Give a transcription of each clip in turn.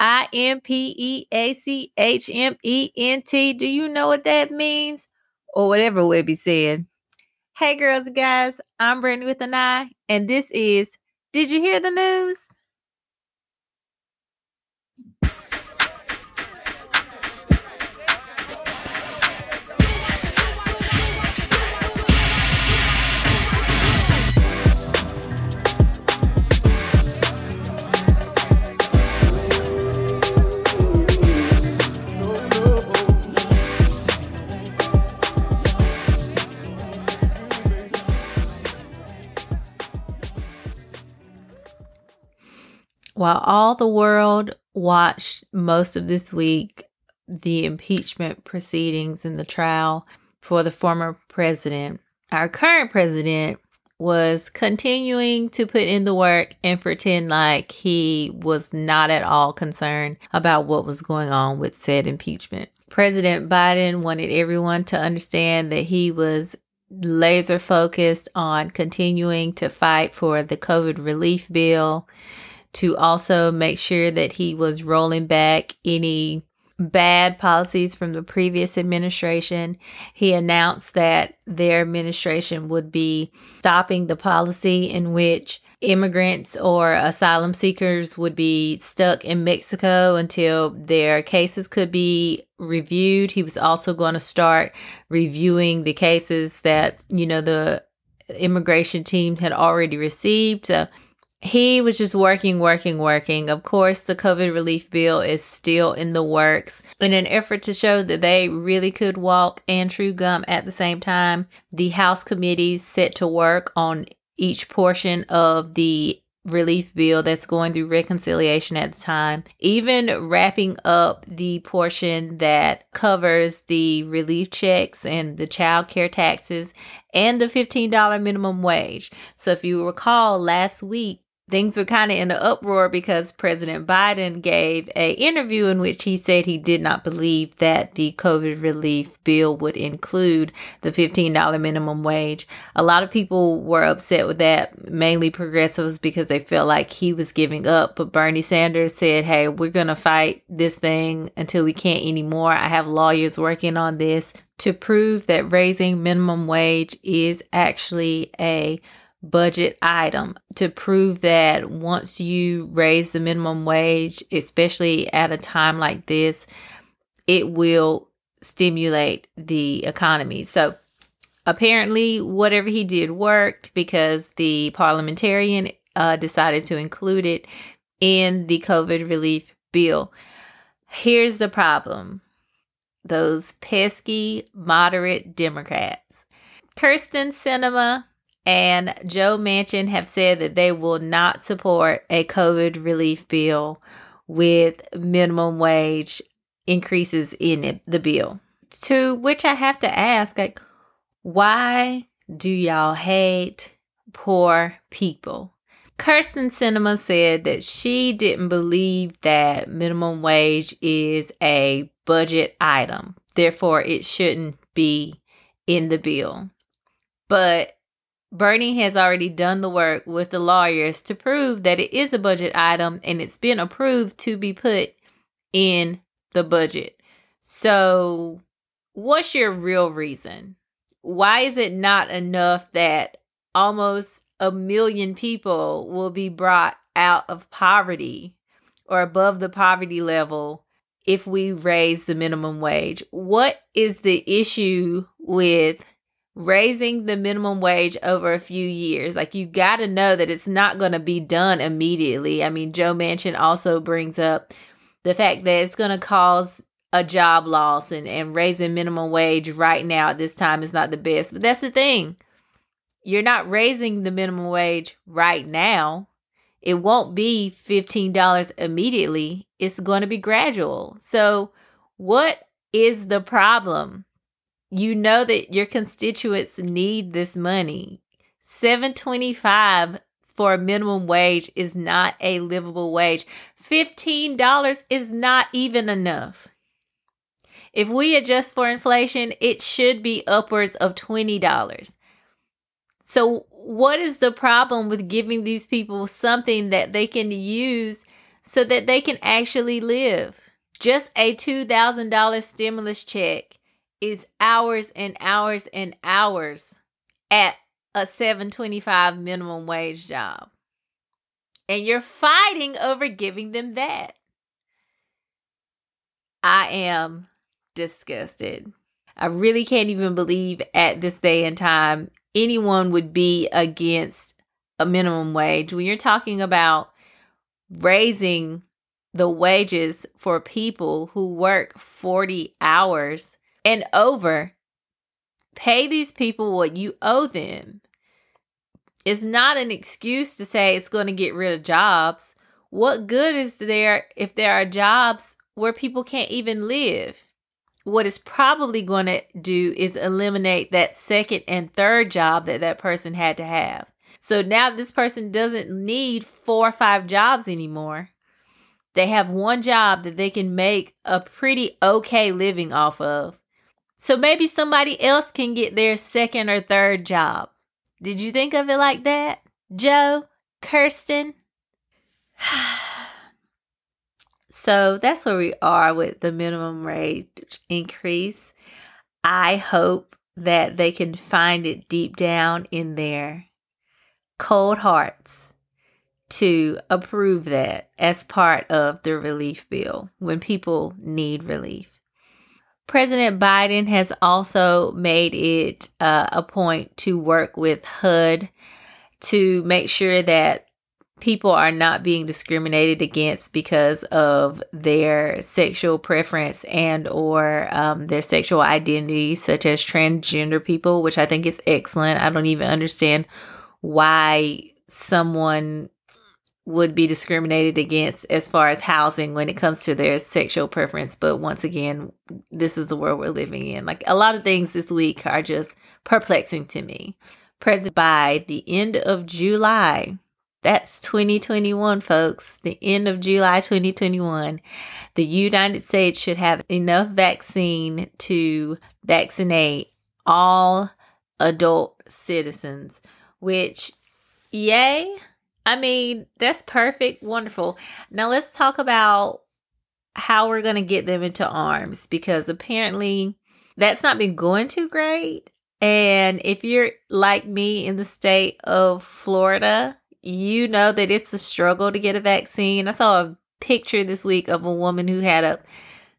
I M P E A C H M E N T. Do you know what that means? Or whatever Webby said. Hey, girls and guys, I'm Brittany with an I, and this is Did You Hear the News? While all the world watched most of this week the impeachment proceedings and the trial for the former president, our current president was continuing to put in the work and pretend like he was not at all concerned about what was going on with said impeachment. President Biden wanted everyone to understand that he was laser focused on continuing to fight for the COVID relief bill to also make sure that he was rolling back any bad policies from the previous administration. He announced that their administration would be stopping the policy in which immigrants or asylum seekers would be stuck in Mexico until their cases could be reviewed. He was also going to start reviewing the cases that, you know, the immigration team had already received uh, he was just working, working, working. Of course, the COVID relief bill is still in the works. In an effort to show that they really could walk and chew gum at the same time, the House committees set to work on each portion of the relief bill that's going through reconciliation at the time, even wrapping up the portion that covers the relief checks and the child care taxes and the $15 minimum wage. So if you recall last week, things were kind of in an uproar because President Biden gave a interview in which he said he did not believe that the COVID relief bill would include the $15 minimum wage. A lot of people were upset with that, mainly progressives because they felt like he was giving up, but Bernie Sanders said, "Hey, we're going to fight this thing until we can't anymore. I have lawyers working on this to prove that raising minimum wage is actually a budget item to prove that once you raise the minimum wage, especially at a time like this, it will stimulate the economy. So apparently, whatever he did worked because the parliamentarian uh, decided to include it in the COVID relief bill. Here's the problem those pesky moderate Democrats. Kyrsten Sinema and Joe Manchin have said that they will not support a COVID relief bill with minimum wage increases in it, the bill. To which I have to ask, like, why do y'all hate poor people? Kyrsten Sinema said that she didn't believe that minimum wage is a budget item. Therefore, it shouldn't be in the bill. But Bernie has already done the work with the lawyers to prove that it is a budget item and it's been approved to be put in the budget. So, what's your real reason? Why is it not enough that almost a million people will be brought out of poverty or above the poverty level if we raise the minimum wage? What is the issue with raising the minimum wage over a few years. Like you got to know that it's not going to be done immediately. I mean, Joe Manchin also brings up the fact that it's going to cause a job loss and, and raising minimum wage right now at this time is not the best. But that's the thing. You're not raising the minimum wage right now. It won't be $15 immediately. It's going to be gradual. So, what is the problem? You know that your constituents need this money. 725 for a minimum wage is not a livable wage. $15 is not even enough. If we adjust for inflation, it should be upwards of $20. So, what is the problem with giving these people something that they can use so that they can actually live. Just a $2,000 stimulus check is hours and hours and hours at a 725 minimum wage job. And you're fighting over giving them that. I am disgusted. I really can't even believe at this day and time anyone would be against a minimum wage when you're talking about raising the wages for people who work 40 hours and over. Pay these people what you owe them. It's not an excuse to say it's going to get rid of jobs. What good is there if there are jobs where people can't even live? What it's probably going to do is eliminate that second and third job that that person had to have. So now this person doesn't need four or five jobs anymore. They have one job that they can make a pretty okay living off of. So maybe somebody else can get their second or third job. Did you think of it like that, Joe? Kyrsten? so that's where we are with the minimum wage increase. I hope that they can find it deep down in their cold hearts to approve that as part of the relief bill when people need relief. President Biden has also made it uh, a point to work with HUD to make sure that people are not being discriminated against because of their sexual preference and or um, their sexual identity such as transgender people which i think is excellent. I don't even understand why someone would be discriminated against as far as housing when it comes to their sexual preference. But once again, this is the world we're living in. Like a lot of things this week are just perplexing to me. President by the end of July, that's 2021, folks. The end of July 2021, the United States should have enough vaccine to vaccinate all adult citizens, which, yay, I mean, that's perfect. Wonderful. Now let's talk about how we're going to get them into arms because apparently that's not been going too great. And if you're like me in the state of Florida, you know that it's a struggle to get a vaccine. I saw a picture this week of a woman who had a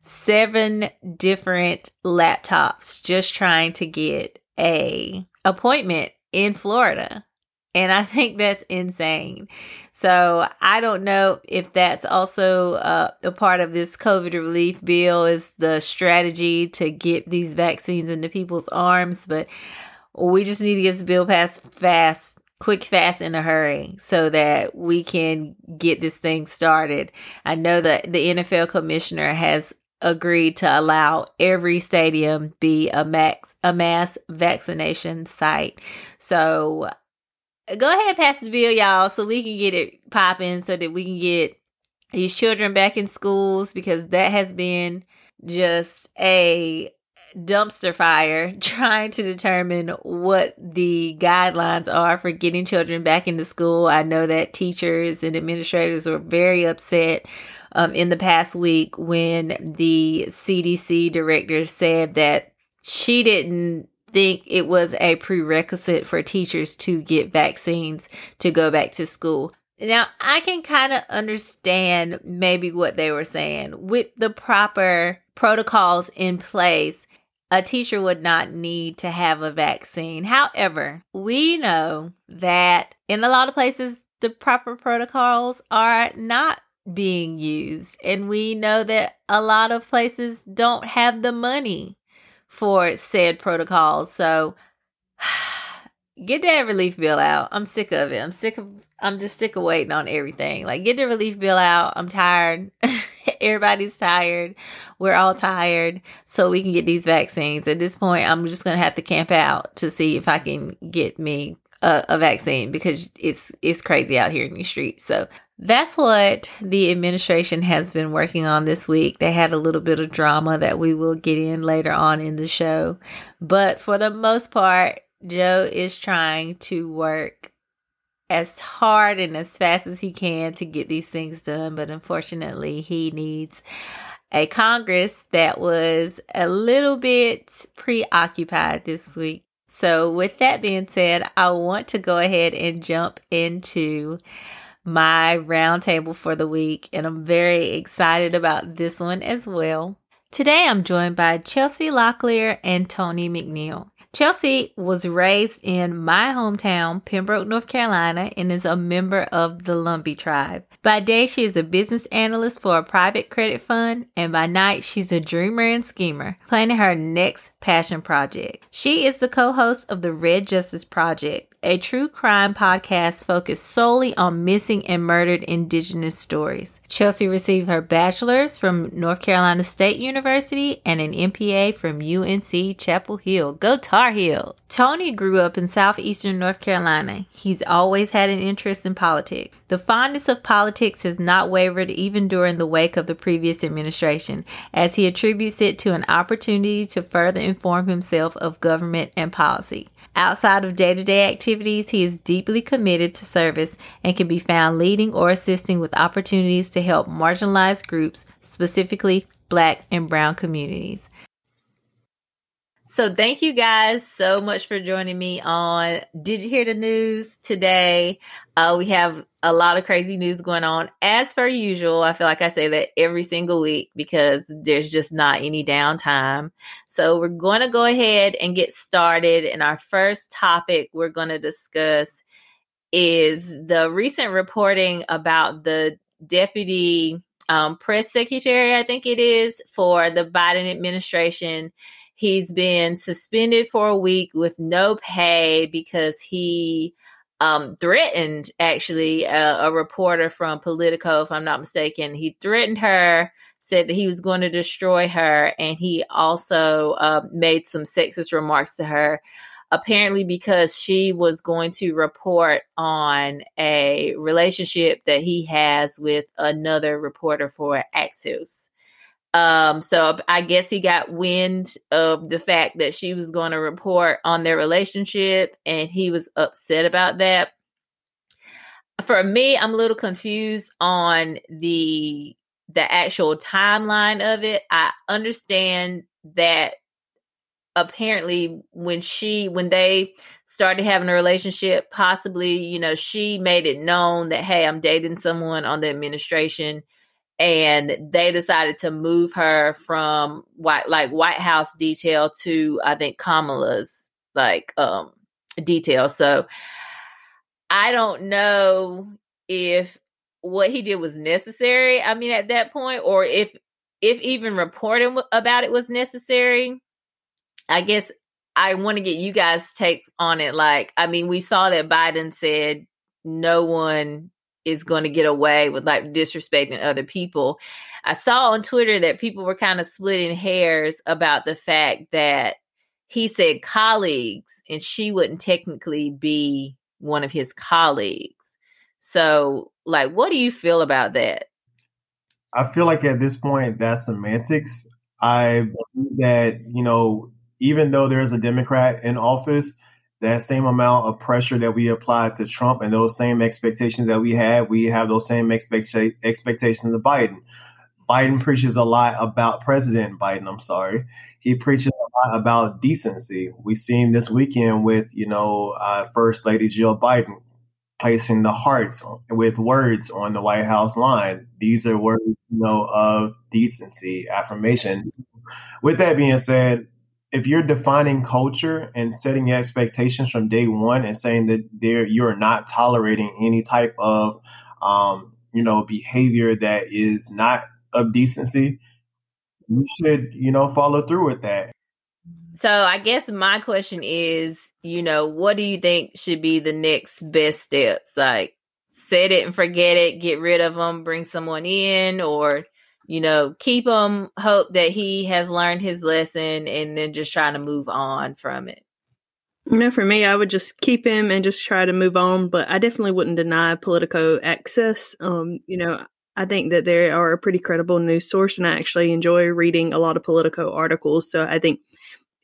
seven different laptops just trying to get a appointment in Florida. And I think that's insane. So I don't know if that's also uh, a part of this COVID relief bill is the strategy to get these vaccines into people's arms, but we just need to get this bill passed fast, quick, fast, in a hurry so that we can get this thing started. I know that the NFL commissioner has agreed to allow every stadium be a max a mass vaccination site. So go ahead pass the bill, y'all, so we can get it popping, so that we can get these children back in schools because that has been just a dumpster fire trying to determine what the guidelines are for getting children back into school. I know that teachers and administrators were very upset um, in the past week when the CDC director said that she didn't think it was a prerequisite for teachers to get vaccines to go back to school. Now, I can kind of understand maybe what they were saying. With the proper protocols in place, a teacher would not need to have a vaccine. However, we know that in a lot of places, the proper protocols are not being used. And we know that a lot of places don't have the money for said protocols. So get that relief bill out. I'm sick of it. I'm sick of I'm just sick of waiting on everything. Like get the relief bill out. I'm tired. Everybody's tired. We're all tired. So we can get these vaccines. At this point, I'm just gonna have to camp out to see if I can get me a, a vaccine because it's it's crazy out here in the streets. So that's what the administration has been working on this week. They had a little bit of drama that we will get in later on in the show. But for the most part, Joe is trying to work as hard and as fast as he can to get these things done, but unfortunately, he needs a Congress that was a little bit preoccupied this week. So, with that being said, I want to go ahead and jump into my roundtable for the week, and I'm very excited about this one as well. Today, I'm joined by Chelsea Locklear and Tony McNeil. Chelsea was raised in my hometown, Pembroke, North Carolina, and is a member of the Lumbee tribe. By day, she is a business analyst for a private credit fund, and by night, she's a dreamer and schemer, planning her next passion project. She is the co host of the Red Justice Project a true crime podcast focused solely on missing and murdered Indigenous stories. Chelsea received her bachelor's from North Carolina State University and an MPA from UNC Chapel Hill. Go Tar Heel! Tony grew up in southeastern North Carolina. He's always had an interest in politics. The fondness of politics has not wavered even during the wake of the previous administration, as he attributes it to an opportunity to further inform himself of government and policy. Outside of day to day activities, he is deeply committed to service and can be found leading or assisting with opportunities to help marginalized groups, specifically Black and Brown communities. So, thank you guys so much for joining me on Did You Hear the News today? Uh, we have a lot of crazy news going on. As per usual, I feel like I say that every single week because there's just not any downtime. So, we're going to go ahead and get started. And our first topic we're going to discuss is the recent reporting about the deputy um, press secretary, I think it is, for the Biden administration He's been suspended for a week with no pay because he um, threatened actually a, a, reporter from Politico, if I'm not mistaken. He threatened her, said that he was going to destroy her, and he also uh, made some sexist remarks to her. Apparently, because she was going to report on a relationship that he has with another reporter for Axios. Um, so I guess he got wind of the fact that she was going to report on their relationship and he was upset about that. For me, I'm a little confused on the the actual timeline of it. I understand that apparently when she when they started having a relationship, possibly, you know, she made it known that hey, I'm dating someone on the administration and they decided to move her from white like White House detail to I think Kamala's like um detail. So I don't know if what he did was necessary. I mean at that point or if if even reporting about it was necessary. I guess I want to get you guys take on it like I mean we saw that Biden said no one is going to get away with like disrespecting other people. I saw on Twitter that people were kind of splitting hairs about the fact that he said colleagues and she wouldn't technically be one of his colleagues. So, like, what do you feel about that? I feel like at this point, that's semantics. I believe that, you know, even though there's a Democrat in office, that same amount of pressure that we applied to Trump and those same expectations that we had, we have those same expect- expectations of Biden. Biden preaches a lot about President Biden. I'm sorry. He preaches a lot about decency. We've seen this weekend with, you know, uh, First Lady Jill Biden placing the hearts with words on the White House line. These are words, you know, of decency, affirmations. With that being said, if you're defining culture and setting expectations from day one and saying that there you're not tolerating any type of um, you know behavior that is not of decency, you should you know follow through with that. So I guess my question is, you know, what do you think should be the next best steps? Like set it and forget it, get rid of them, bring someone in, or you know, keep him, hope that he has learned his lesson, and then just trying to move on from it. You know, for me, I would just keep him and just try to move on, but I definitely wouldn't deny Politico access. Um, you know, I think that they are a pretty credible news source, and I actually enjoy reading a lot of Politico articles. So I think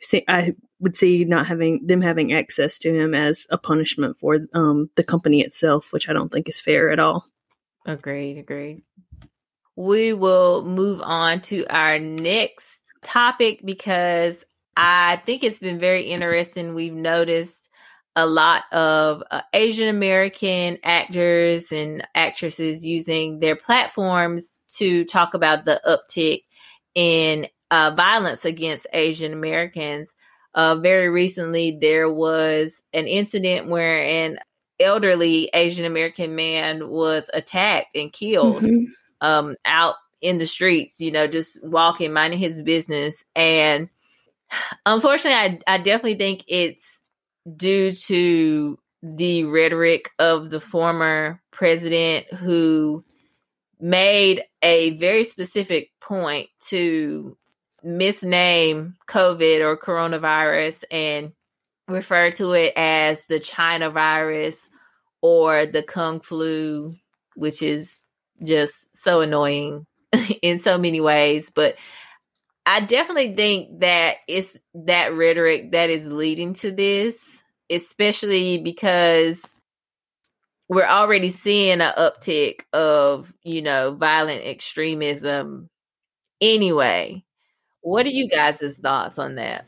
see, I would see not having them having access to him as a punishment for um, the company itself, which I don't think is fair at all. Agreed. Agreed. We will move on to our next topic because I think it's been very interesting. We've noticed a lot of uh, Asian American actors and actresses using their platforms to talk about the uptick in uh, violence against Asian Americans. Uh, very recently, there was an incident where an elderly Asian American man was attacked and killed mm-hmm. Um, out in the streets, you know, just walking, minding his business. And unfortunately, I, I definitely think it's due to the rhetoric of the former president who made a very specific point to misname COVID or coronavirus and refer to it as the China virus or the Kung flu, which is just so annoying in so many ways. But I definitely think that it's that rhetoric that is leading to this, especially because we're already seeing an uptick of, you know, violent extremism anyway. What are you guys' thoughts on that?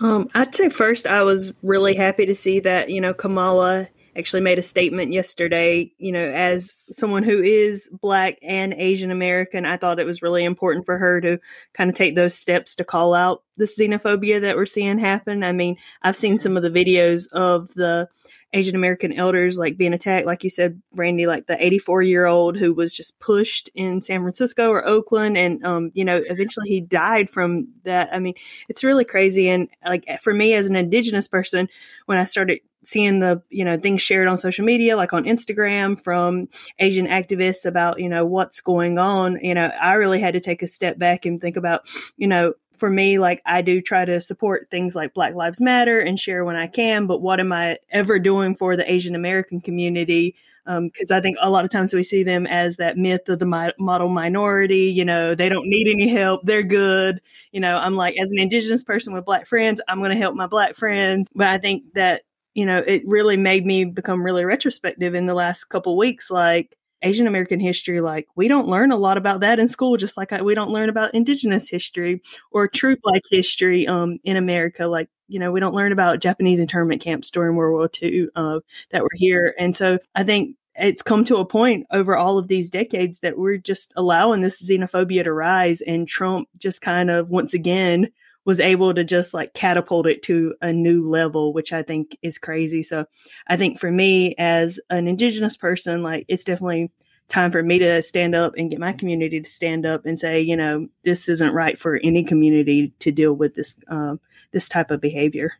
Um, I'd say first, I was really happy to see that, you know, Kamala actually made a statement yesterday. You know, as someone who is Black and Asian American, I thought it was really important for her to kind of take those steps to call out the xenophobia that we're seeing happen. I mean, I've seen some of the videos of the Asian American elders like being attacked, like you said, Randy, like the 84 year old who was just pushed in San Francisco or Oakland. And, um, you know, eventually he died from that. I mean, it's really crazy. And like for me as an indigenous person, when I started seeing the, you know, things shared on social media, like on Instagram from Asian activists about, you know, what's going on, you know, I really had to take a step back and think about, you know, for me, like I do try to support things like Black Lives Matter and share when I can, but what am I ever doing for the Asian American community? Because um, I think a lot of times we see them as that myth of the mi- model minority. You know, they don't need any help; they're good. You know, I'm like, as an Indigenous person with Black friends, I'm going to help my Black friends. But I think that you know, it really made me become really retrospective in the last couple weeks. Like, Asian American history, like we don't learn a lot about that in school, just like I, we don't learn about Indigenous history or true Black history um, in America. Like you know, we don't learn about Japanese internment camps during World War II uh, that were here, and so I think it's come to a point over all of these decades that we're just allowing this xenophobia to rise, and Trump just kind of once again was able to just like catapult it to a new level, which I think is crazy. So I think for me as an indigenous person, like it's definitely time for me to stand up and get my community to stand up and say, you know, this isn't right for any community to deal with this um, this type of behavior.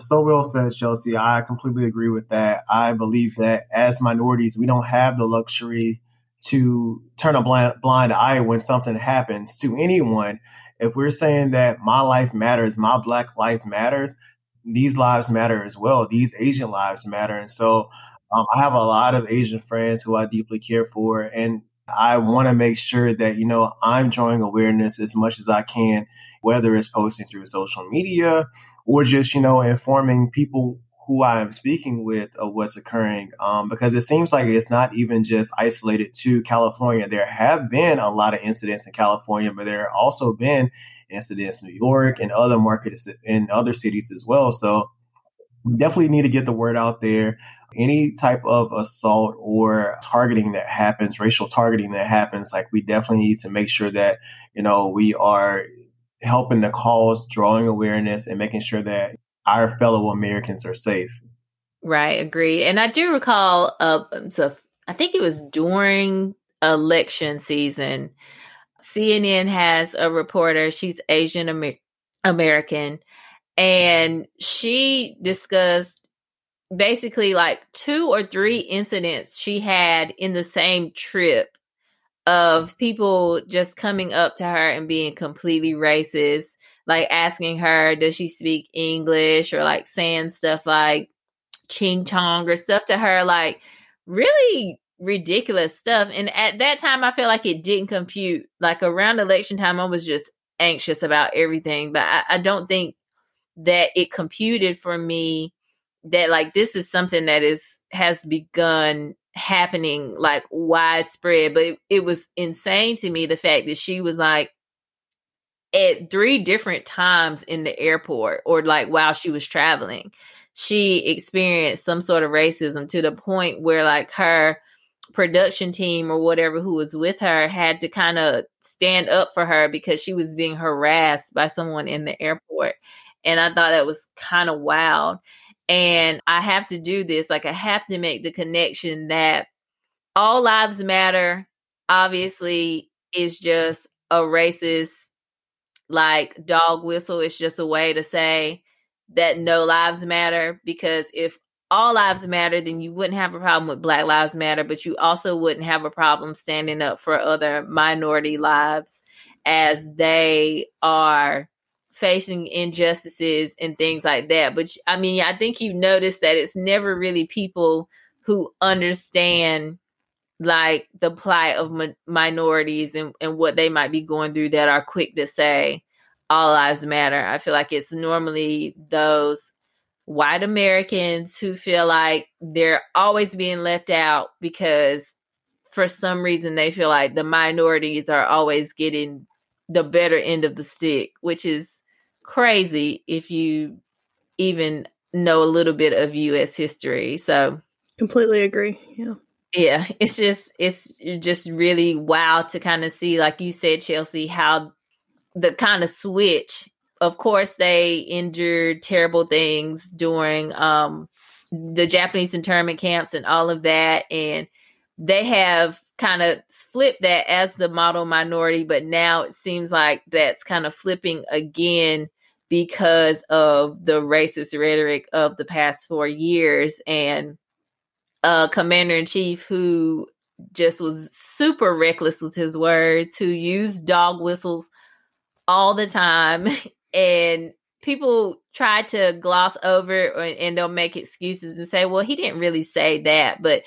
So well said, Chelsea. I completely agree with that. I believe that as minorities, we don't have the luxury to turn a blind, blind eye when something happens to anyone if we're saying that my life matters, my black life matters, these lives matter as well. These Asian lives matter. And so um, I have a lot of Asian friends who I deeply care for. And I want to make sure that, you know, I'm drawing awareness as much as I can, whether it's posting through social media or just, you know, informing people who I am speaking with of what's occurring um, because it seems like it's not even just isolated to California. There have been a lot of incidents in California, but there have also been incidents in New York and other markets in other cities as well. So we definitely need to get the word out there. Any type of assault or targeting that happens, racial targeting that happens, like we definitely need to make sure that, you know, we are helping the cause, drawing awareness, and making sure that our fellow Americans are safe. Right, agreed. And I do recall, uh, so I think it was during election season, CNN has a reporter. She's Asian Amer- American, and she discussed basically like two or three incidents she had in the same trip of people just coming up to her and being completely racist like asking her, does she speak English or like saying stuff like ching chong or stuff to her, like really ridiculous stuff. And at that time, I felt like it didn't compute. Like around election time, I was just anxious about everything, but I, I don't think that it computed for me that like this is something that is has begun happening like widespread but it, it was insane to me the fact that she was like at three different times in the airport or like while she was traveling. She experienced some sort of racism to the point where like her production team or whatever who was with her had to kind of stand up for her because she was being harassed by someone in the airport. And i thought that was kind of wild. And i have to do this like i have to make the connection that all lives matter obviously is just a racist like dog whistle it's just a way to say that no lives matter because if all lives matter, then you wouldn't have a problem with Black Lives Matter, but you also wouldn't have a problem standing up for other minority lives as they are facing injustices and things like that. But I mean, I think you notice that it's never really people who understand like the plight of mi- minorities and, and what they might be going through that are quick to say, all lives matter. I feel like it's normally those white Americans who feel like they're always being left out because for some reason they feel like the minorities are always getting the better end of the stick, which is crazy if you even know a little bit of US history. So completely agree. Yeah. Yeah, it's just it's just really wild to kind of see like you said Chelsea how the kind of switch. Of course, they endured terrible things during um, the Japanese internment camps and all of that, and they have kind of flipped that as the model minority, but now it seems like that's kind of flipping again because of the racist rhetoric of the past four years and uh commander in chief who just was super reckless with his words who used dog whistles all the time and people try to gloss over or, and they'll make excuses and say well he didn't really say that. But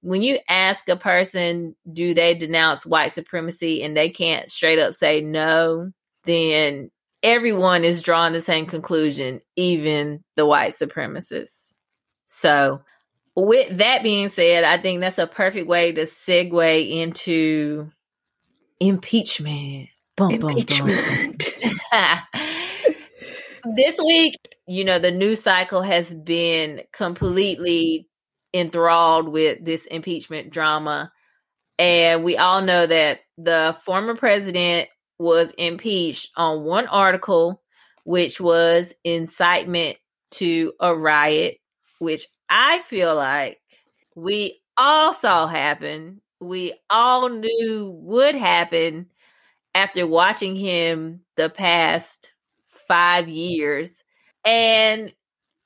when you ask a person do they denounce white supremacy and they can't straight up say no? then everyone is drawing the same conclusion even the white supremacists. So with that being said i think that's a perfect way to segue into impeachment Boom, Impeachment. Boom, boom. this week, you know, the news cycle has been completely enthralled with this impeachment drama. And we all know that the former president was impeached on one article, which was incitement to a riot, which I feel like we all saw happen. We all knew would happen after watching him the past five years. Mm-hmm. And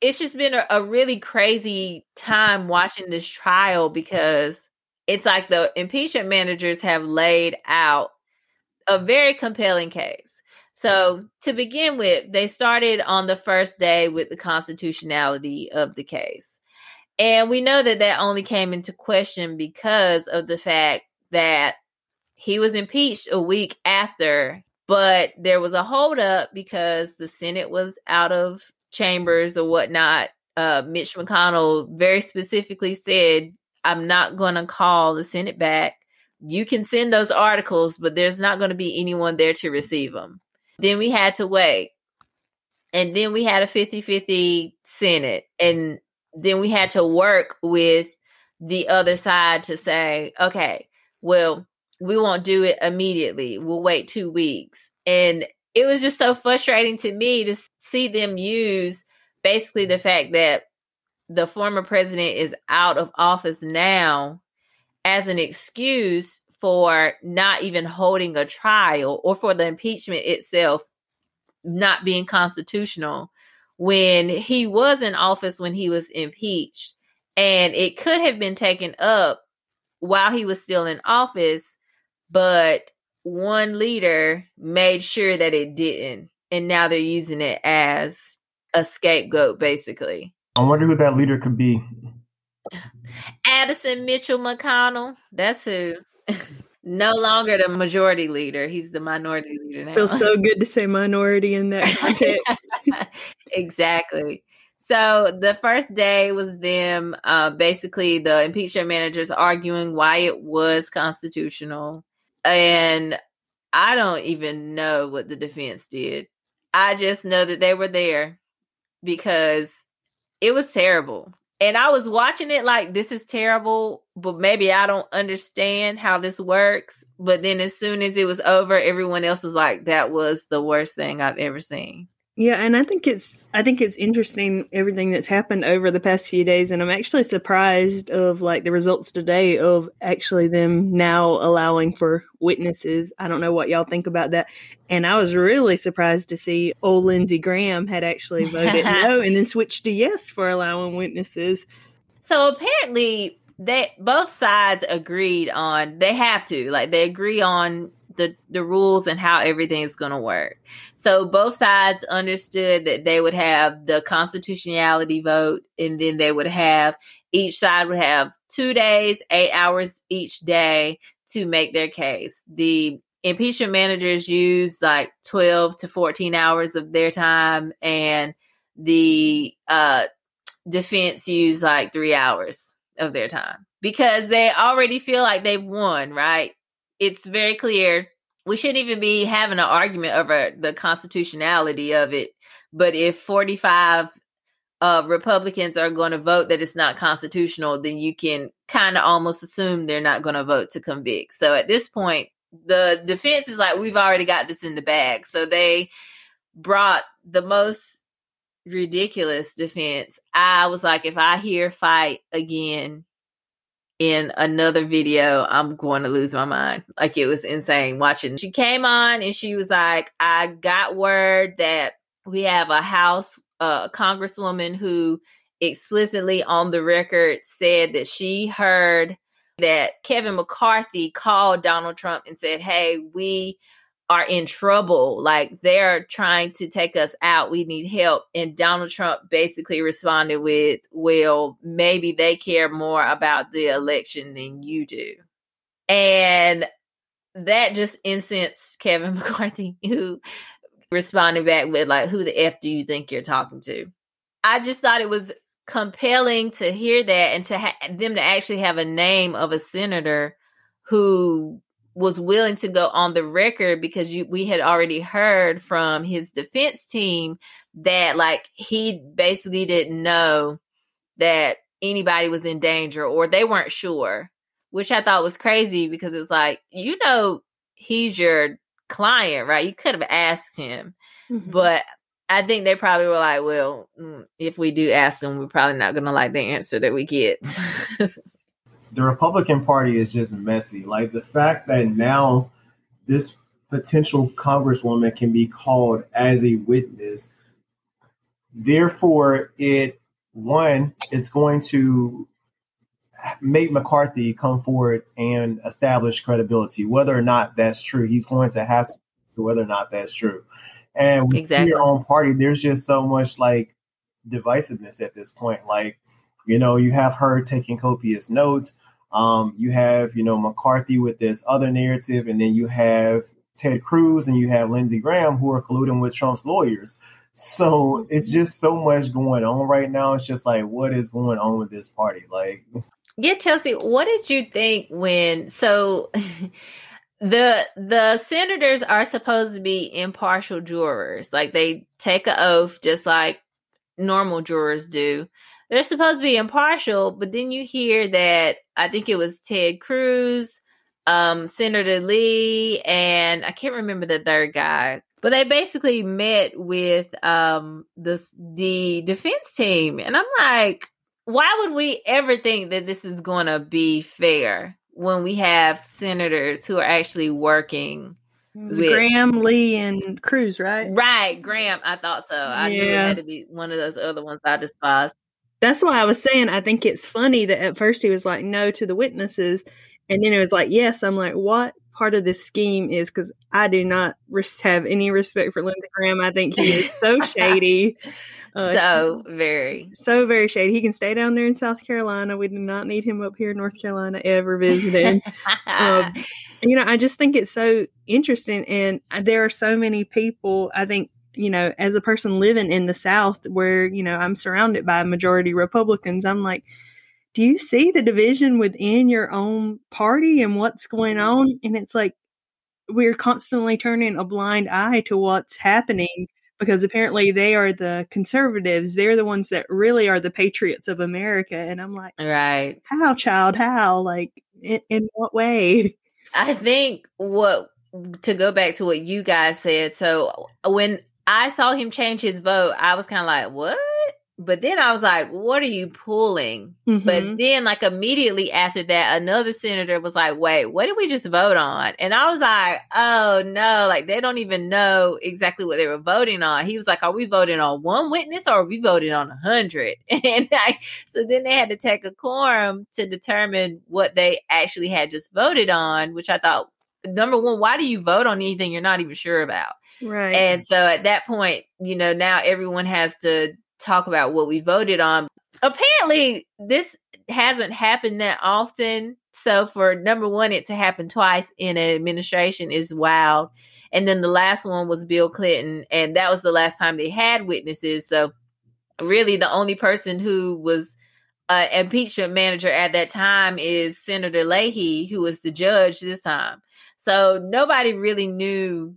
it's just been a, a, really crazy time watching this trial because it's like the impeachment managers have laid out a very compelling case. So, to begin with, they started on the first day with the constitutionality of the case. And we know that that only came into question because of the fact that he was impeached a week after, but there was a holdup because the Senate was out of chambers or whatnot. Uh, Mitch McConnell very specifically said, I'm not going to call the Senate back. You can send those articles, but there's not going to be anyone there to receive them. Then we had to wait. And then we had a 50 50 Senate. And then we had to work with the other side to say, okay, well, we won't do it immediately. We'll wait two weeks. And it was just so frustrating to me to see them use basically the fact that the former president is out of office now as an excuse for not even holding a trial or for the impeachment itself not being constitutional when he was in office when he was impeached and it could have been taken up while he was still in office but one leader made sure that it didn't. And now they're using it as a scapegoat, basically. I wonder who that leader could be. Addison Mitchell McConnell. That's who. no longer the majority leader. He's the minority leader now. Feels so good to say minority in that context. exactly. So the first day was them uh, basically the impeachment managers arguing why it was constitutional. And I don't even know what the defense did. I just know that they were there because it was terrible. And I was watching it like this is terrible, but maybe I don't understand how this works. But then as soon as it was over, everyone else was like, that was the worst thing I've ever seen. Yeah, and I think it's I think it's interesting everything that's happened over the past few days and I'm actually surprised of like the results today of actually them now allowing for witnesses. I don't know what y'all think about that. And I was really surprised to see old Lindsey Graham had actually voted no and then switched to yes for allowing witnesses. So apparently they both sides agreed on they have to like they agree on the the rules and how everything is going to work. So both sides understood that they would have the constitutionality vote, and then they would have each side would have two days, eight hours each day to make their case. The impeachment managers use like twelve to fourteen hours of their time, and the uh, defense use like three hours of their time because they already feel like they've won, right? It's very clear we shouldn't even be having an argument over the constitutionality of it. But if 45 uh, Republicans are going to vote that it's not constitutional, then you can kind of almost assume they're not going to vote to convict. So at this point, the defense is like, we've already got this in the bag. So they brought the most ridiculous defense. I was like, if I hear fight again, in another video, I'm going to lose my mind. Like it was insane watching. She came on and she was like, I got word that we have a House uh, Congresswoman who explicitly on the record said that she heard that Kevin McCarthy called Donald Trump and said, Hey, we are in trouble. Like they're trying to take us out. We need help. And Donald Trump basically responded with, well, maybe they care more about the election than you do. And that just incensed Kevin McCarthy, who responded back with, like, who the F do you think you're talking to? I just thought it was compelling to hear that and to ha- them to actually have a name of a senator who was willing to go on the record because you, we had already heard from his defense team that like he basically didn't know that anybody was in danger or they weren't sure, which I thought was crazy because it was like, you know, he's your client, right? You could have asked him, mm-hmm. but I think they probably were like, well, mm, if we do ask him, we're probably not going to like the answer that we get. the Republican Party is just messy. Like the fact that now this potential congresswoman can be called as a witness, therefore, it one, it's going to make McCarthy come forward and establish credibility. Whether or not that's true, he's going to have to, to whether or not that's true. And exactly. your own party, there's just so much like divisiveness at this point. Like, you know, you have her taking copious notes. Um, you have, you know, McCarthy with this other narrative, and then you have Ted Cruz and you have Lindsey Graham who are colluding with Trump's lawyers. So it's just so much going on right now. It's just like, what is going on with this party? Like, yeah, Chelsea, what did you think when so the the senators are supposed to be impartial jurors, like they take an oath just like normal jurors do they're supposed to be impartial, but then you hear that I think it was Ted Cruz, um, Senator Lee, and I can't remember the third guy, but they basically met with um the the defense team, and I'm like, why would we ever think that this is going to be fair when we have senators who are actually working? With, Graham, Lee, and Cruz, right? Right, Graham. I thought so. I yeah. knew it had to be one of those other ones I despised. That's why I was saying I think it's funny that at first he was like no to the witnesses, and then it was like yes. I'm like, what part of this scheme is? Because I do not res- have any respect for Lindsey Graham. I think he is so shady. Uh, so very, so very shady. He can stay down there in South Carolina. We do not need him up here in North Carolina ever visiting. um, you know, I just think it's so interesting, and there are so many people. I think you know, as a person living in the South, where you know I'm surrounded by majority Republicans, I'm like. Do you see the division within your own party and what's going mm-hmm. on? And it's like we're constantly turning a blind eye to what's happening because apparently they are the conservatives. They're the ones that really are the patriots of America. And I'm like, right. How, child? How? Like, in, in what way? I think what, to go back to what you guys said. So when I saw him change his vote, I was kind of like, what? But then I was like, what are you pulling? Mm-hmm. But then, like, immediately after that, another senator was like, wait, what did we just vote on? And I was like, oh no, like, they don't even know exactly what they were voting on. He was like, are we voting on one witness or are we voting on a hundred? And I, so then they had to take a quorum to determine what they actually had just voted on, which I thought, number one, why do you vote on anything you're not even sure about? Right. And so at that point, you know, now everyone has to talk about what we voted on. Apparently, this hasn't happened that often. So, for number one, it to happen twice in an administration is wild. And then the last one was Bill Clinton, and that was the last time they had witnesses. So, really, the only person who was uh, impeachment manager at that time is Senator Leahy, who was the judge this time. So, nobody really knew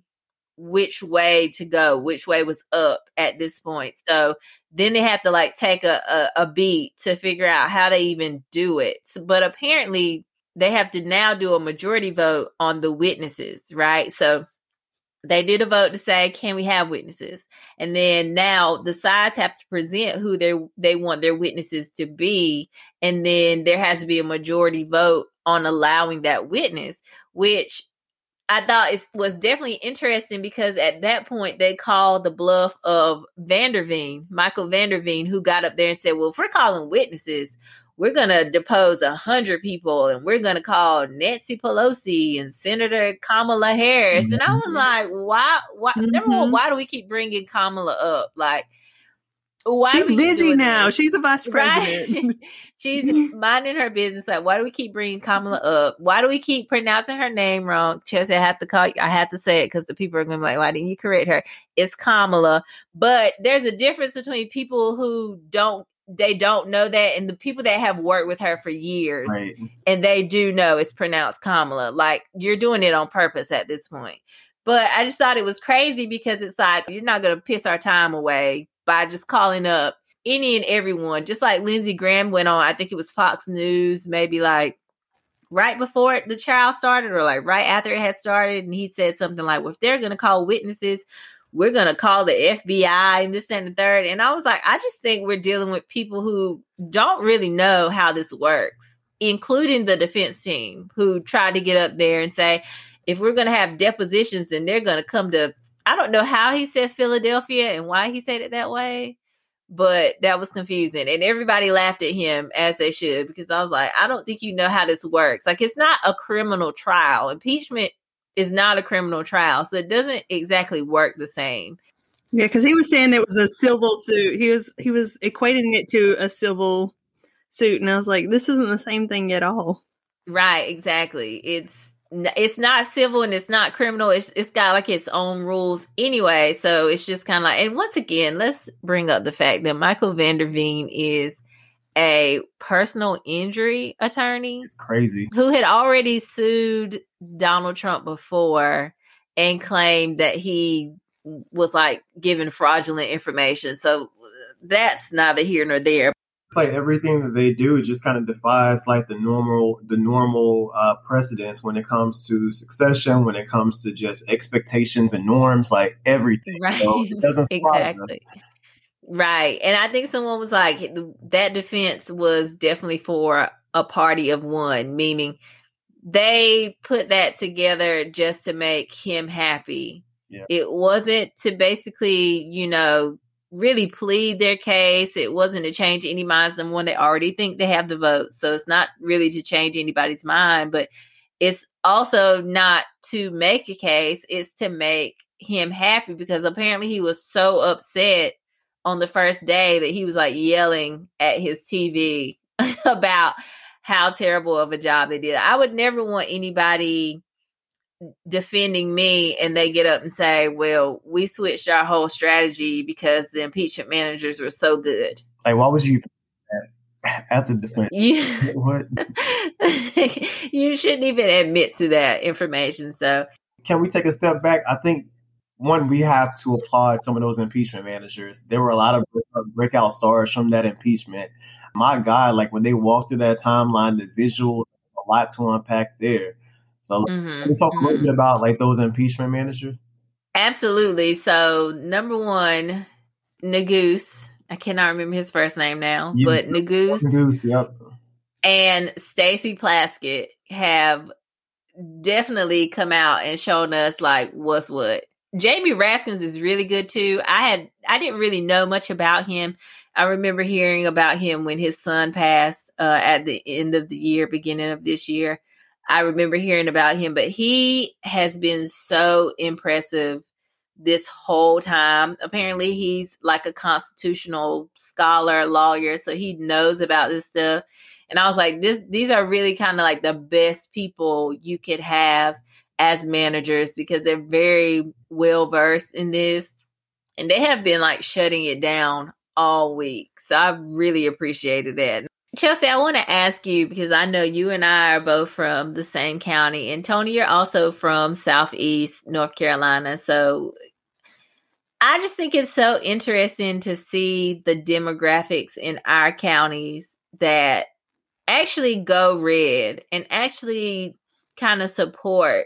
which way to go, which way was up at this point. So then they have to like take a, a, a beat to figure out how to even do it. But apparently they have to now do a majority vote on the witnesses, right? So they did a vote to say, can we have witnesses? And then now the sides have to present who they they want their witnesses to be, and then there has to be a majority vote on allowing that witness, which I thought it was definitely interesting because at that point they called the bluff of van der Veen, Michael van der Veen, who got up there and said, "Well, if we're calling witnesses, we're gonna depose a hundred people, and we're gonna call Nancy Pelosi and Senator Kamala Harris." Mm-hmm. And I was mm-hmm. like, "Why? Why? Mm-hmm. Number one, mm-hmm. why do we keep bringing Kamala up? Like." Why she's busy now. This? She's a vice president. Right? she's minding her business. Like, why do we keep bringing Kamala up? Why do we keep pronouncing her name wrong? Chelsea, I have to call. You, I have to say it because the people are going to be like, "Why didn't you correct her?" It's Kamala. But there's a difference between people who don't they don't know that and the people that have worked with her for years right. and they do know it's pronounced Kamala. Like you're doing it on purpose at this point. But I just thought it was crazy because it's like you're not going to piss our time away by just calling up any and everyone, just like Lindsey Graham went on. I think it was Fox News, maybe like right before the trial started or like right after it had started. And he said something like, well, if they're going to call witnesses, we're going to call the FBI and this and the third. And I was like, I just think we're dealing with people who don't really know how this works, including the defense team who tried to get up there and say, if we're going to have depositions, then they're going to come to I don't know how he said Philadelphia and why he said it that way, but that was confusing. And everybody laughed at him as they should because I was like, I don't think you know how this works. Like, it's not a criminal trial. Impeachment is not a criminal trial, so it doesn't exactly work the same. Yeah, because he was saying it was a civil suit. He was he was equating it to a civil suit, and I was like, this isn't the same thing at all. Right, exactly. It's it's not civil and it's not criminal. It's it's got like its own rules anyway. So it's just kind of like, and once again, let's bring up the fact that Michael van der Veen is a personal injury attorney. It's crazy. Who had already sued Donald Trump before and claimed that he was like given fraudulent information. So uh, that's neither here nor there like everything that they do just kind of defies like the normal the normal uh, precedents when it comes to succession, when it comes to just expectations and norms, like everything. Right. So it doesn't exactly. Us. Right. And I think someone was like that defense was definitely for a party of one, meaning they put that together just to make him happy. Yeah. It wasn't to basically, you know, really plead their case. It wasn't to change any minds than one they already think they have the vote. So it's not really to change anybody's mind, but it's also not to make a case. It's to make him happy because apparently he was so upset on the first day that he was like yelling at his TV about how terrible of a job they did. I would never want anybody defending me and they get up and say, "Well, we switched our whole strategy because the impeachment managers were so good." Like, why was you as a defense? You, what? you shouldn't even admit to that information. So, can we take a step back? I think one, we have to applaud some of those impeachment managers. There were a lot of breakout stars from that impeachment. My God, like when they walked through that timeline, the visuals, a lot to unpack there. So mm-hmm. can talk a little bit mm-hmm. about like those impeachment managers? Absolutely. So number one, Neguse. I cannot remember his first name now, yeah. but Neguse. Neguse, yep. And Stacey Plaskett have definitely come out and shown us like what's what. Jamie Raskins is really good too. I had I didn't really know much about him. I remember hearing about him when his son passed uh, at the end of the year, beginning of this year. I remember hearing about him, but he has been so impressive this whole time. Apparently, he's like a constitutional scholar, lawyer, so he knows about this stuff. And I was like, this these are really kind of like the best people you could have as managers because they're very well versed in this. And they have been like shutting it down all week. So I really appreciated that. Chelsea, I want to ask you because I know you and I are both from the same county, and Tony, you're also from Southeast North Carolina. So I just think it's so interesting to see the demographics in our counties that actually go red and actually kind of support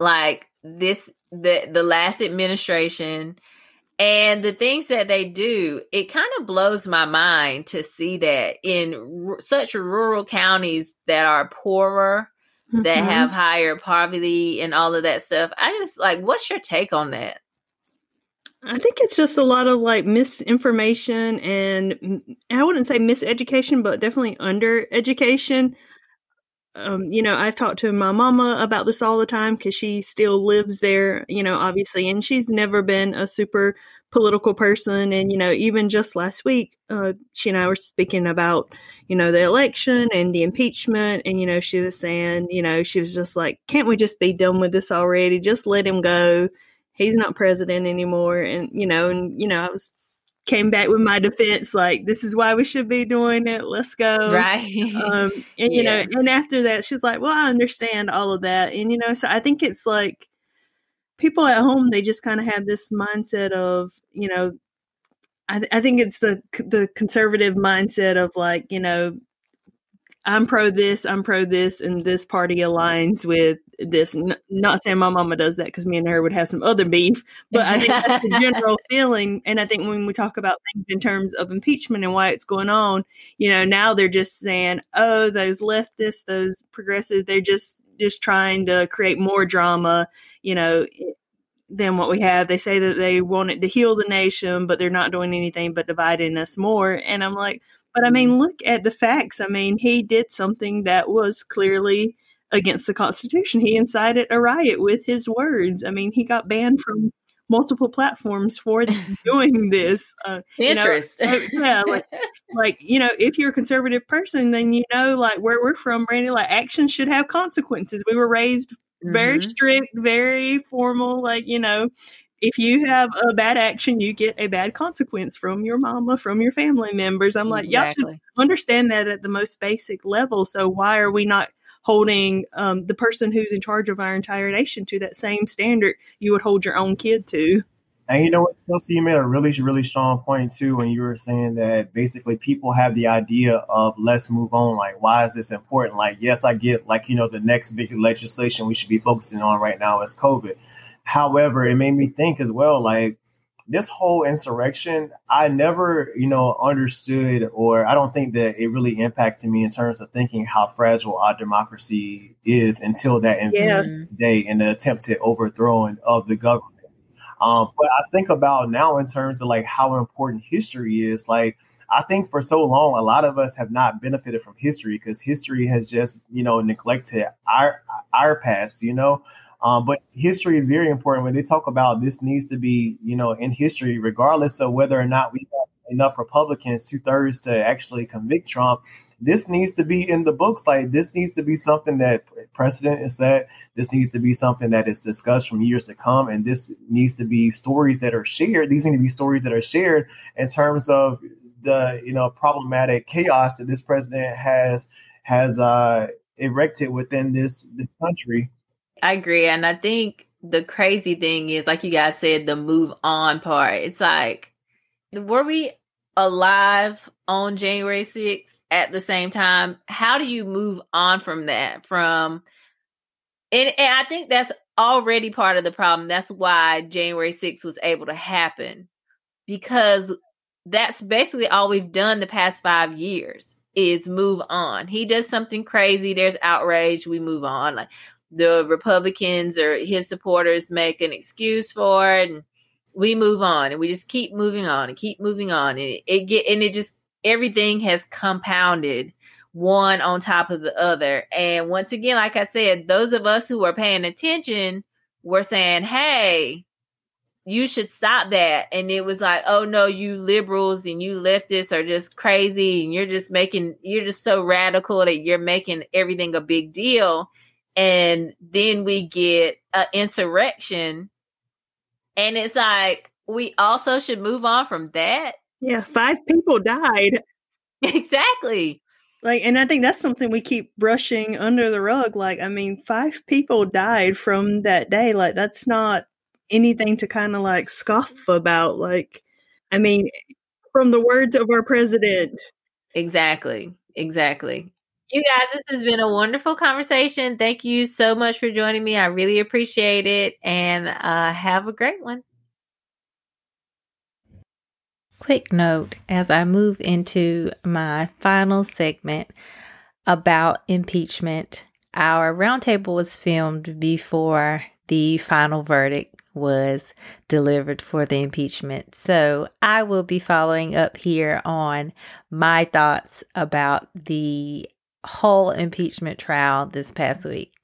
like this the the last administration and the things that they do it kind of blows my mind to see that in r- such rural counties that are poorer mm-hmm. that have higher poverty and all of that stuff. I just like what's your take on that? I think it's just a lot of like misinformation and I wouldn't say miseducation, but definitely under education um, you know, I talk to my mama about this all the time because she still lives there, you know, obviously, and she's never been a super political person. And, you know, even just last week, uh, she and I were speaking about, you know, the election and the impeachment. And, you know, she was saying, you know, she was just like, can't we just be done with this already? Just let him go. He's not president anymore. And, you know, and, you know, I was came back with my defense like this is why we should be doing it. Let's go. Right. Um and you yeah. know and after that she's like well i understand all of that. And you know so i think it's like people at home they just kind of have this mindset of you know I, I think it's the the conservative mindset of like you know I'm pro this, I'm pro this, and this party aligns with this. N- not saying my mama does that because me and her would have some other beef, but I think that's the general feeling. And I think when we talk about things in terms of impeachment and why it's going on, you know, now they're just saying, oh, those leftists, those progressives, they're just just trying to create more drama, you know, than what we have. They say that they want it to heal the nation, but they're not doing anything but dividing us more. And I'm like, but I mean, look at the facts. I mean, he did something that was clearly against the Constitution. He incited a riot with his words. I mean, he got banned from multiple platforms for doing this. Uh, Interest. You know, yeah, like, like, you know, if you're a conservative person, then you know, like where we're from, Randy, like actions should have consequences. We were raised very mm-hmm. strict, very formal, like, you know, if you have a bad action, you get a bad consequence from your mama, from your family members. I'm like, exactly. y'all should understand that at the most basic level. So why are we not holding um, the person who's in charge of our entire nation to that same standard you would hold your own kid to? And you know what, Chelsea, you made a really, really strong point too when you were saying that basically people have the idea of let's move on. Like, why is this important? Like, yes, I get like, you know, the next big legislation we should be focusing on right now is COVID. However, it made me think as well, like this whole insurrection, I never, you know, understood, or I don't think that it really impacted me in terms of thinking how fragile our democracy is until that yes. day and the attempted overthrowing of the government. Um, but I think about now in terms of like how important history is. Like, I think for so long, a lot of us have not benefited from history because history has just, you know, neglected our our past. You know, Um, but history is very important when they talk about this needs to be, you know, in history, regardless of whether or not we have enough Republicans, two thirds to actually convict Trump. This needs to be in the books. Like this needs to be something that precedent is set. This needs to be something that is discussed from years to come. And this needs to be stories that are shared. These need to be stories that are shared in terms of the, you know, problematic chaos that this president has has uh erected within this this country I agree. And I think the crazy thing is, like you guys said, the move on part. It's like, were we alive on January 6th at the same time? How do you move on from that? From, and, and I think that's already part of the problem. That's why January 6th was able to happen because that's basically all we've done the past five years is move on. He does something crazy, there's outrage, we move on. Like the Republicans or his supporters make an excuse for it, and we move on, and we just keep moving on and keep moving on, and it, it get and it just everything has compounded one on top of the other. And once again, like I said, those of us who are paying attention were saying, "Hey." You should stop that. And it was like, oh no, you liberals and you leftists are just crazy and you're just making, you're just so radical that you're making everything a big deal and then we get an insurrection. And it's like we also should move on from that. Yeah five people died. Exactly. Like and i think that's something we keep brushing under the rug. Like i mean five people died from that day. Like that's not anything to kind of like scoff about. Like i mean from the words of our president. Exactly. Exactly you guys, this has been a wonderful conversation. Thank you so much for joining me. I really appreciate it and uh, have a great one. Quick note as I move into my final segment about impeachment, our roundtable was filmed before the final verdict was delivered for the impeachment. So I will be following up here on my thoughts about the whole impeachment trial this past week.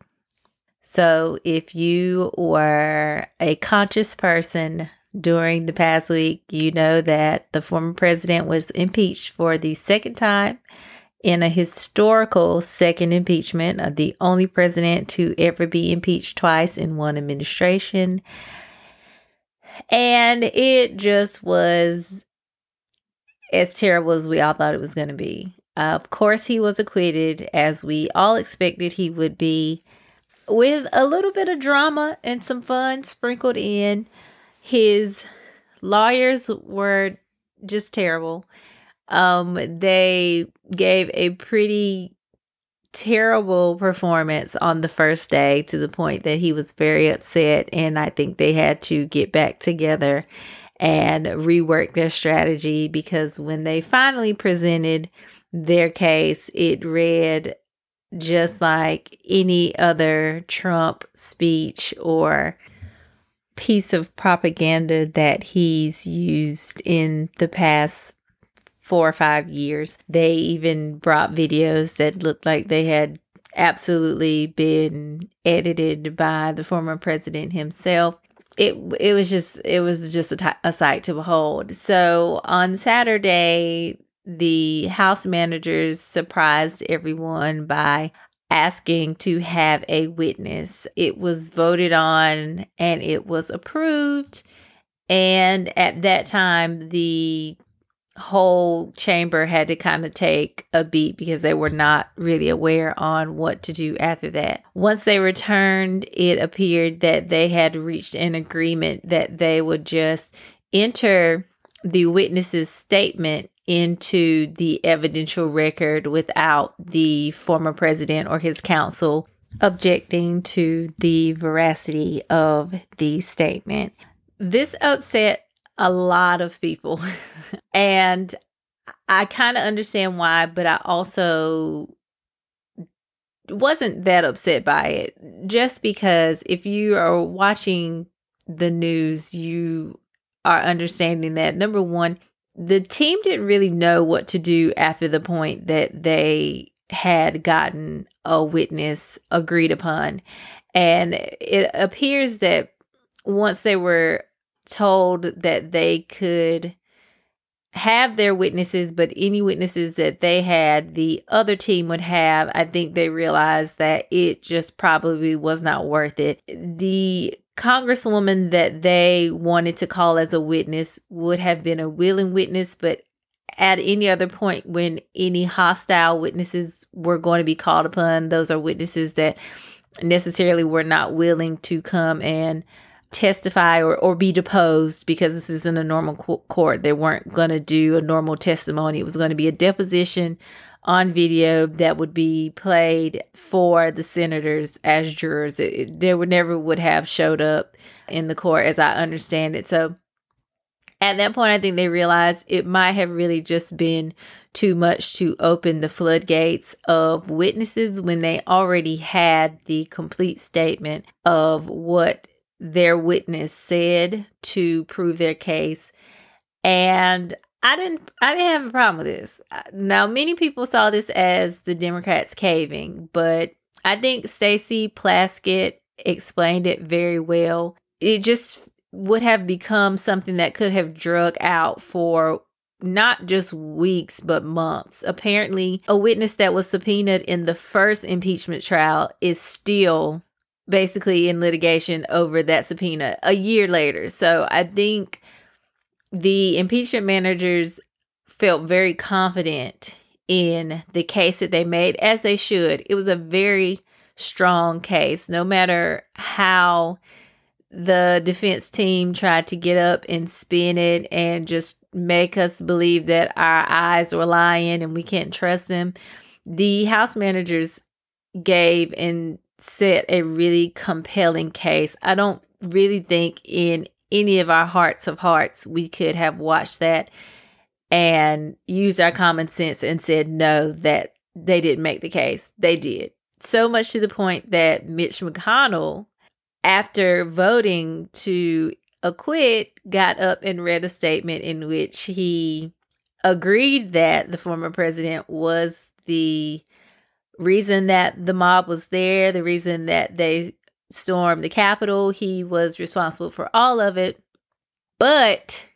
So, if you were a conscious person during the past week, you know that the former president was impeached for the second time in a historical second impeachment of the only president to ever be impeached twice in one administration. And it just was as terrible as we all thought it was going to be. Of course, he was acquitted, as we all expected he would be, with a little bit of drama and some fun sprinkled in. His lawyers were just terrible. Um, they gave a pretty terrible performance on the first day to the point that he was very upset, and I think they had to get back together and rework their strategy because when they finally presented their case, it read just like any other Trump speech or piece of propaganda that he's used in the past four or five years. They even brought videos that looked like they had absolutely been edited by the former president himself. It it was just it was just a, t- a sight to behold. So on Saturday, the house managers surprised everyone by asking to have a witness. It was voted on and it was approved. And at that time, the whole chamber had to kind of take a beat because they were not really aware on what to do after that. Once they returned, it appeared that they had reached an agreement that they would just enter the witness's statement into the evidential record without the former president or his counsel objecting to the veracity of the statement. This upset a lot of people. and I kind of understand why, but I also wasn't that upset by it. Just because if you are watching the news, you are understanding that number one, the team didn't really know what to do after the point that they had gotten a witness agreed upon. And it appears that once they were told that they could have their witnesses, but any witnesses that they had, the other team would have, I think they realized that it just probably was not worth it. The congresswoman that they wanted to call as a witness would have been a willing witness, but at any other point when any hostile witnesses were going to be called upon, those are witnesses that necessarily were not willing to come and testify or, or be deposed because this isn't a normal court. They weren't going to do a normal testimony. It was going to be a deposition on video that would be played for the senators as jurors. It, they would never would have showed up in the court as I understand it. So at that point, I think they realized it might have really just been too much to open the floodgates of witnesses when they already had the complete statement of what their witness said to prove their case. And I didn't I didn't have a problem with this. Uh, now many people saw this as the Democrats caving, but I think Stacey Plaskett explained it very well. It just would have become something that could have drug out for not just weeks but months. Apparently, a witness that was subpoenaed in the first impeachment trial is still basically in litigation over that subpoena a year later. So I think the impeachment managers felt very confident in the case that they made, as they should. It was a very strong case, no matter how the defense team tried to get up and spin it and just make us believe that our eyes were lying and we can't trust them. The house managers gave and set a really compelling case. I don't really think in any of our hearts of hearts we could have watched that and used our common sense and said no that they didn't make the case. They did. So much to the point that Mitch McConnell after voting to acquit got up and read a statement in which he agreed that the former president was the reason that the mob was there, the reason that they stormed the Capitol. He was responsible for all of it, but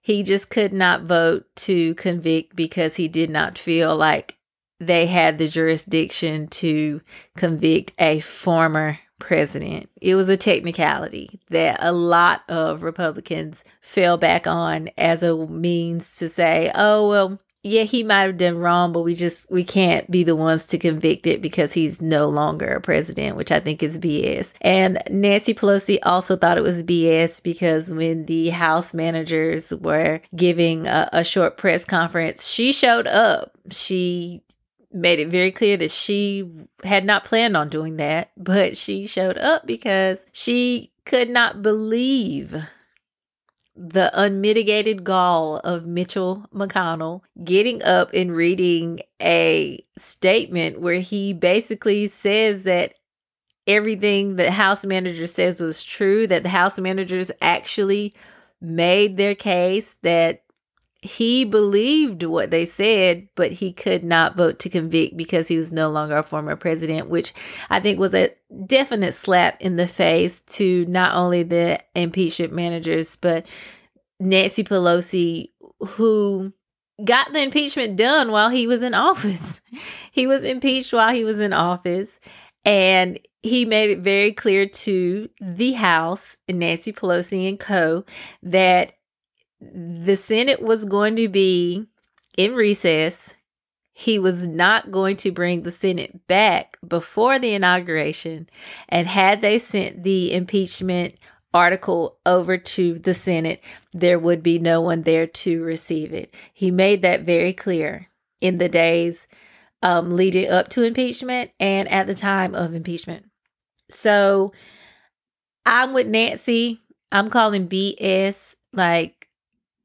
he just could not vote to convict because he did not feel like they had the jurisdiction to convict a former president. It was a technicality that a lot of Republicans fell back on as a means to say, oh, well, yeah, he might have done wrong, but we just we can't be the ones to convict it because he's no longer a president, which I think is BS. And Nancy Pelosi also thought it was BS because when the House managers were giving a, a short press conference, she showed up. She made it very clear that she had not planned on doing that, but she showed up because she could not believe the unmitigated gall of Mitchell McConnell getting up and reading a statement where he basically says that everything the house manager says was true, that the house managers actually made their case, that he believed what they said, but he could not vote to convict because he was no longer a former president, which I think was a definite slap in the face to not only the impeachment managers, but Nancy Pelosi, who got the impeachment done while he was in office. he was impeached while he was in office. And he made it very clear to the House, and Nancy Pelosi and co, that the Senate was going to be in recess. He was not going to bring the Senate back before the inauguration. And had they sent the impeachment article over to the Senate, there would be no one there to receive it. He made that very clear in the days um, leading up to impeachment and at the time of impeachment. So I'm with Nancy. I'm calling BS. Like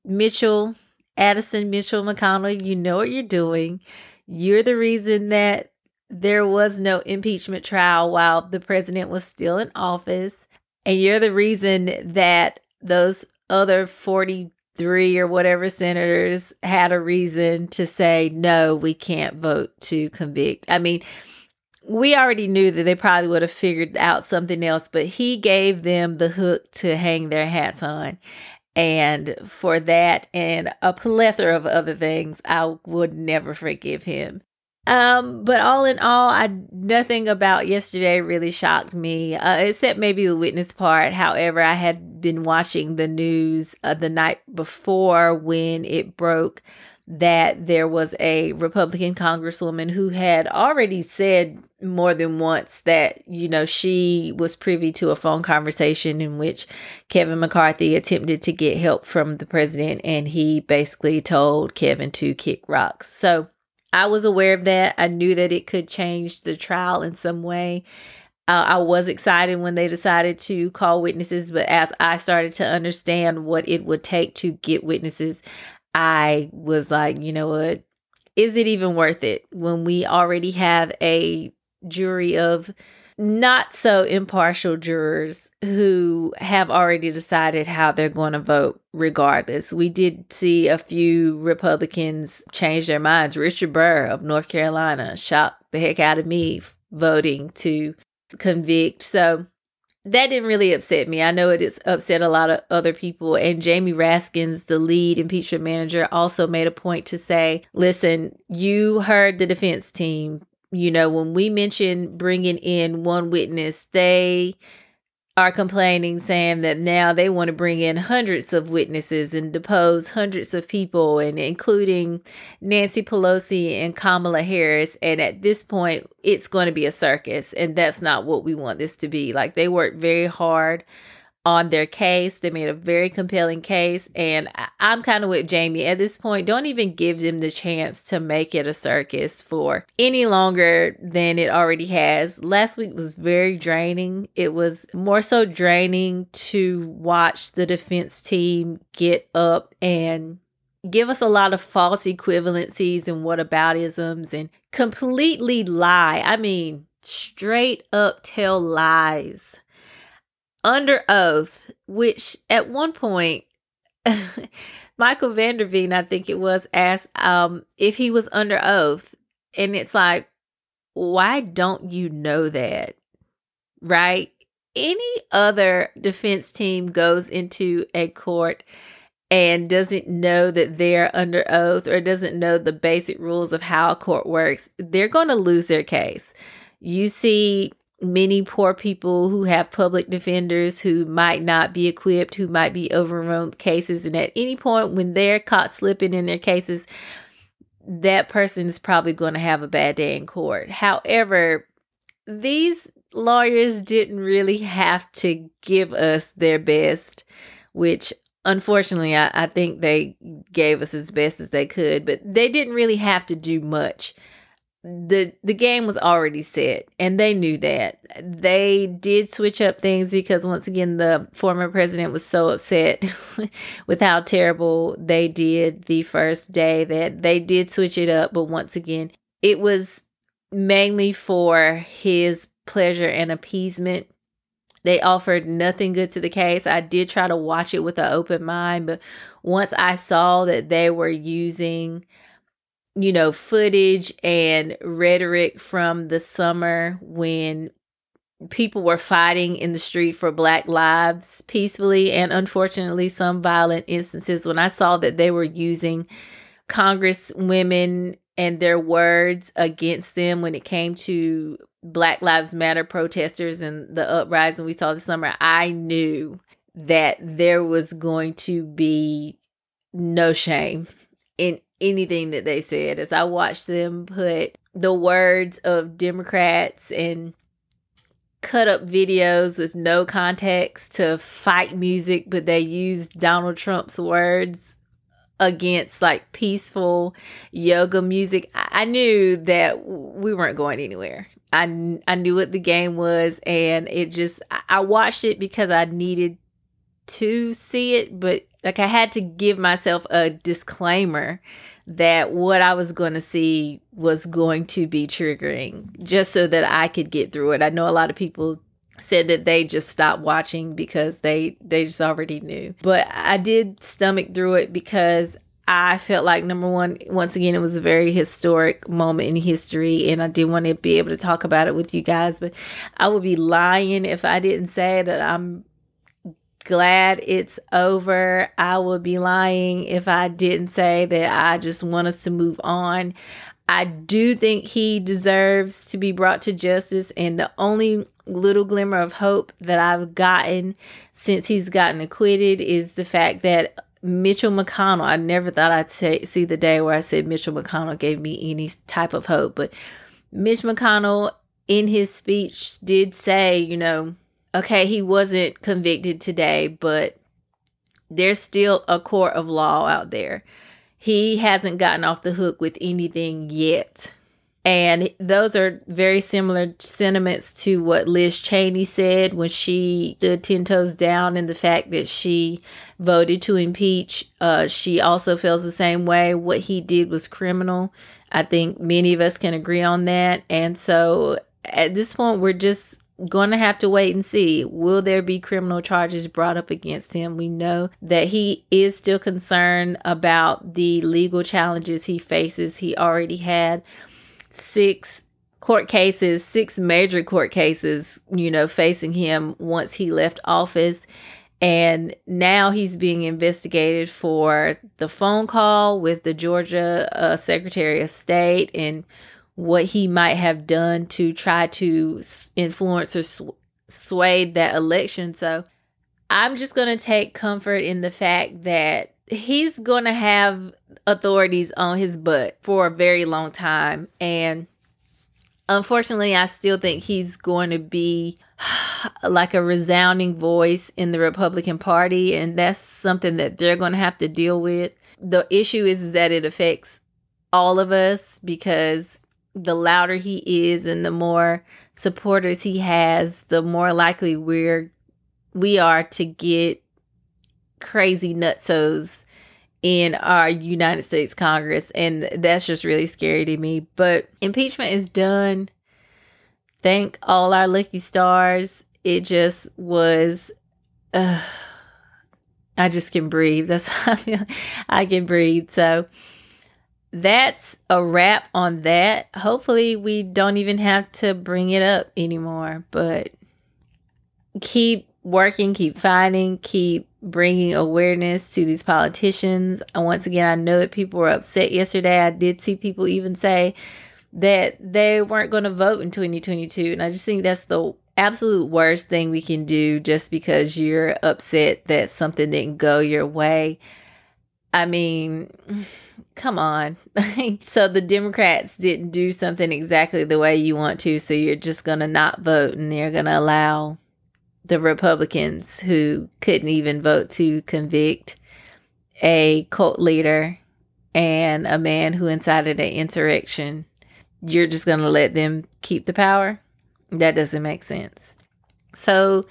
Mitchell, Addison Mitchell McConnell, you know what you're doing. You're the reason that there was no impeachment trial while the president was still in office. And you're the reason that those other 43 or whatever senators had a reason to say, no, we can't vote to convict. I mean, we already knew that they probably would have figured out something else, but he gave them the hook to hang their hats on. And for that and a plethora of other things, I would never forgive him. Um, but all in all, I nothing about yesterday really shocked me, uh, except maybe the witness part. However, I had been watching the news uh, the night before when it broke that there was a Republican congresswoman who had already said more than once that, you know, she was privy to a phone conversation in which Kevin McCarthy attempted to get help from the president and he basically told Kevin to kick rocks. So I was aware of that. I knew that it could change the trial in some way. Uh, I was excited when they decided to call witnesses, but as I started to understand what it would take to get witnesses, I was like, you know what? Is it even worth it when we already have a jury of not so impartial jurors who have already decided how they're going to vote regardless. We did see a few Republicans change their minds. Richard Burr of North Carolina shocked the heck out of me voting to convict. So that didn't really upset me. I know it has upset a lot of other people. And Jamie Raskins, the lead impeachment manager, also made a point to say, listen, you heard the defense team. You know, when we mentioned bringing in one witness, they are complaining, saying that now they want to bring in hundreds of witnesses and depose hundreds of people, and including Nancy Pelosi and Kamala Harris. And at this point, it's going to be a circus, and that's not what we want this to be. Like they worked very hard on their case. They made a very compelling case. And I'm kind of with Jamie at this point. Don't even give them the chance to make it a circus for any longer than it already has. Last week was very draining. It was more so draining to watch the defense team get up and give us a lot of false equivalencies and whataboutisms and completely lie. I mean, straight up tell lies under oath, which at one point, Michael van der Veen, I think it was, asked um, if he was under oath. And it's like, why don't you know that? Right? Any other defense team goes into a court and doesn't know that they're under oath or doesn't know the basic rules of how a court works, they're going to lose their case. You see many poor people who have public defenders who might not be equipped, who might be overrun cases. And at any point when they're caught slipping in their cases, that person is probably going to have a bad day in court. However, these lawyers didn't really have to give us their best, which unfortunately I, I think they gave us as best as they could, but they didn't really have to do much the the game was already set and they knew that. They did switch up things because once again the former president was so upset with how terrible they did the first day that they did switch it up. But once again it was mainly for his pleasure and appeasement. They offered nothing good to the case. I did try to watch it with an open mind but once i saw that they were using you know, footage and rhetoric from the summer when people were fighting in the street for black lives peacefully and unfortunately some violent instances. When i saw that they were using congresswomen and their words against them when it came to black lives matter protesters and the uprising we saw this summer i knew that there was going to be no shame in anything that they said as I watched them put the words of Democrats and cut up videos with no context to fight music, but they used Donald Trump's words against like peaceful yoga music. I knew that we weren't going anywhere. I, I knew what the game was, and it just, I watched it because I needed to see it, but like I had to give myself a disclaimer that what I was going to see was going to be triggering just so that I could get through it. I know a lot of people said that they just stopped watching because they they just already knew. But I did stomach through it because I felt like number one, once again, it was a very historic moment in history, and I did want to be able to talk about it with you guys. But I would be lying if I didn't say that I'm glad it's over. I would be lying if I didn't say that I just want us to move on. I do think he deserves to be brought to justice, and the only little glimmer of hope that I've gotten since he's gotten acquitted is the fact that Mitchell McConnell, I never thought I'd say, see the day where I said Mitchell McConnell gave me any type of hope, but Mitch McConnell in his speech did say, you know, okay, he wasn't convicted today, but there's still a court of law out there. He hasn't gotten off the hook with anything yet. And those are very similar sentiments to what Liz Cheney said when she stood 10 toes down in the fact that she voted to impeach. Uh, she also feels the same way. What he did was criminal. I think many of us can agree on that. And so at this point, we're just going to have to wait and see. Will there be criminal charges brought up against him? We know that he is still concerned about the legal challenges he faces. He already had six court cases, six major court cases, you know, facing him once he left office. And now he's being investigated for the phone call with the Georgia uh, Secretary of State and what he might have done to try to influence or sw- sway that election. So I'm just going to take comfort in the fact that he's going to have authorities on his butt for a very long time. And unfortunately, I still think he's going to be like a resounding voice in the Republican Party. And that's something that they're going to have to deal with. The issue is that it affects all of us because the louder he is and the more supporters he has, the more likely we're we are to get crazy nutsos in our United States Congress. And that's just really scary to me. But impeachment is done. Thank all our lucky stars. It just was. Uh, I just can breathe. That's how I feel. I can breathe. So that's a wrap on that. Hopefully, we don't even have to bring it up anymore. But keep working, keep fighting, keep bringing awareness to these politicians. And once again, I know that people were upset yesterday. I did see people even say that they weren't going to vote in 2022. And I just think that's the absolute worst thing we can do just because you're upset that something didn't go your way. I mean, come on. so the Democrats didn't do something exactly the way you want to, so you're just going to not vote and they're going to allow the Republicans who couldn't even vote to convict a cult leader and a man who incited an insurrection. You're just going to let them keep the power? That doesn't make sense. So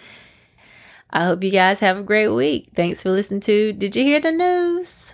I hope you guys have a great week. Thanks for listening to Did You Hear the News?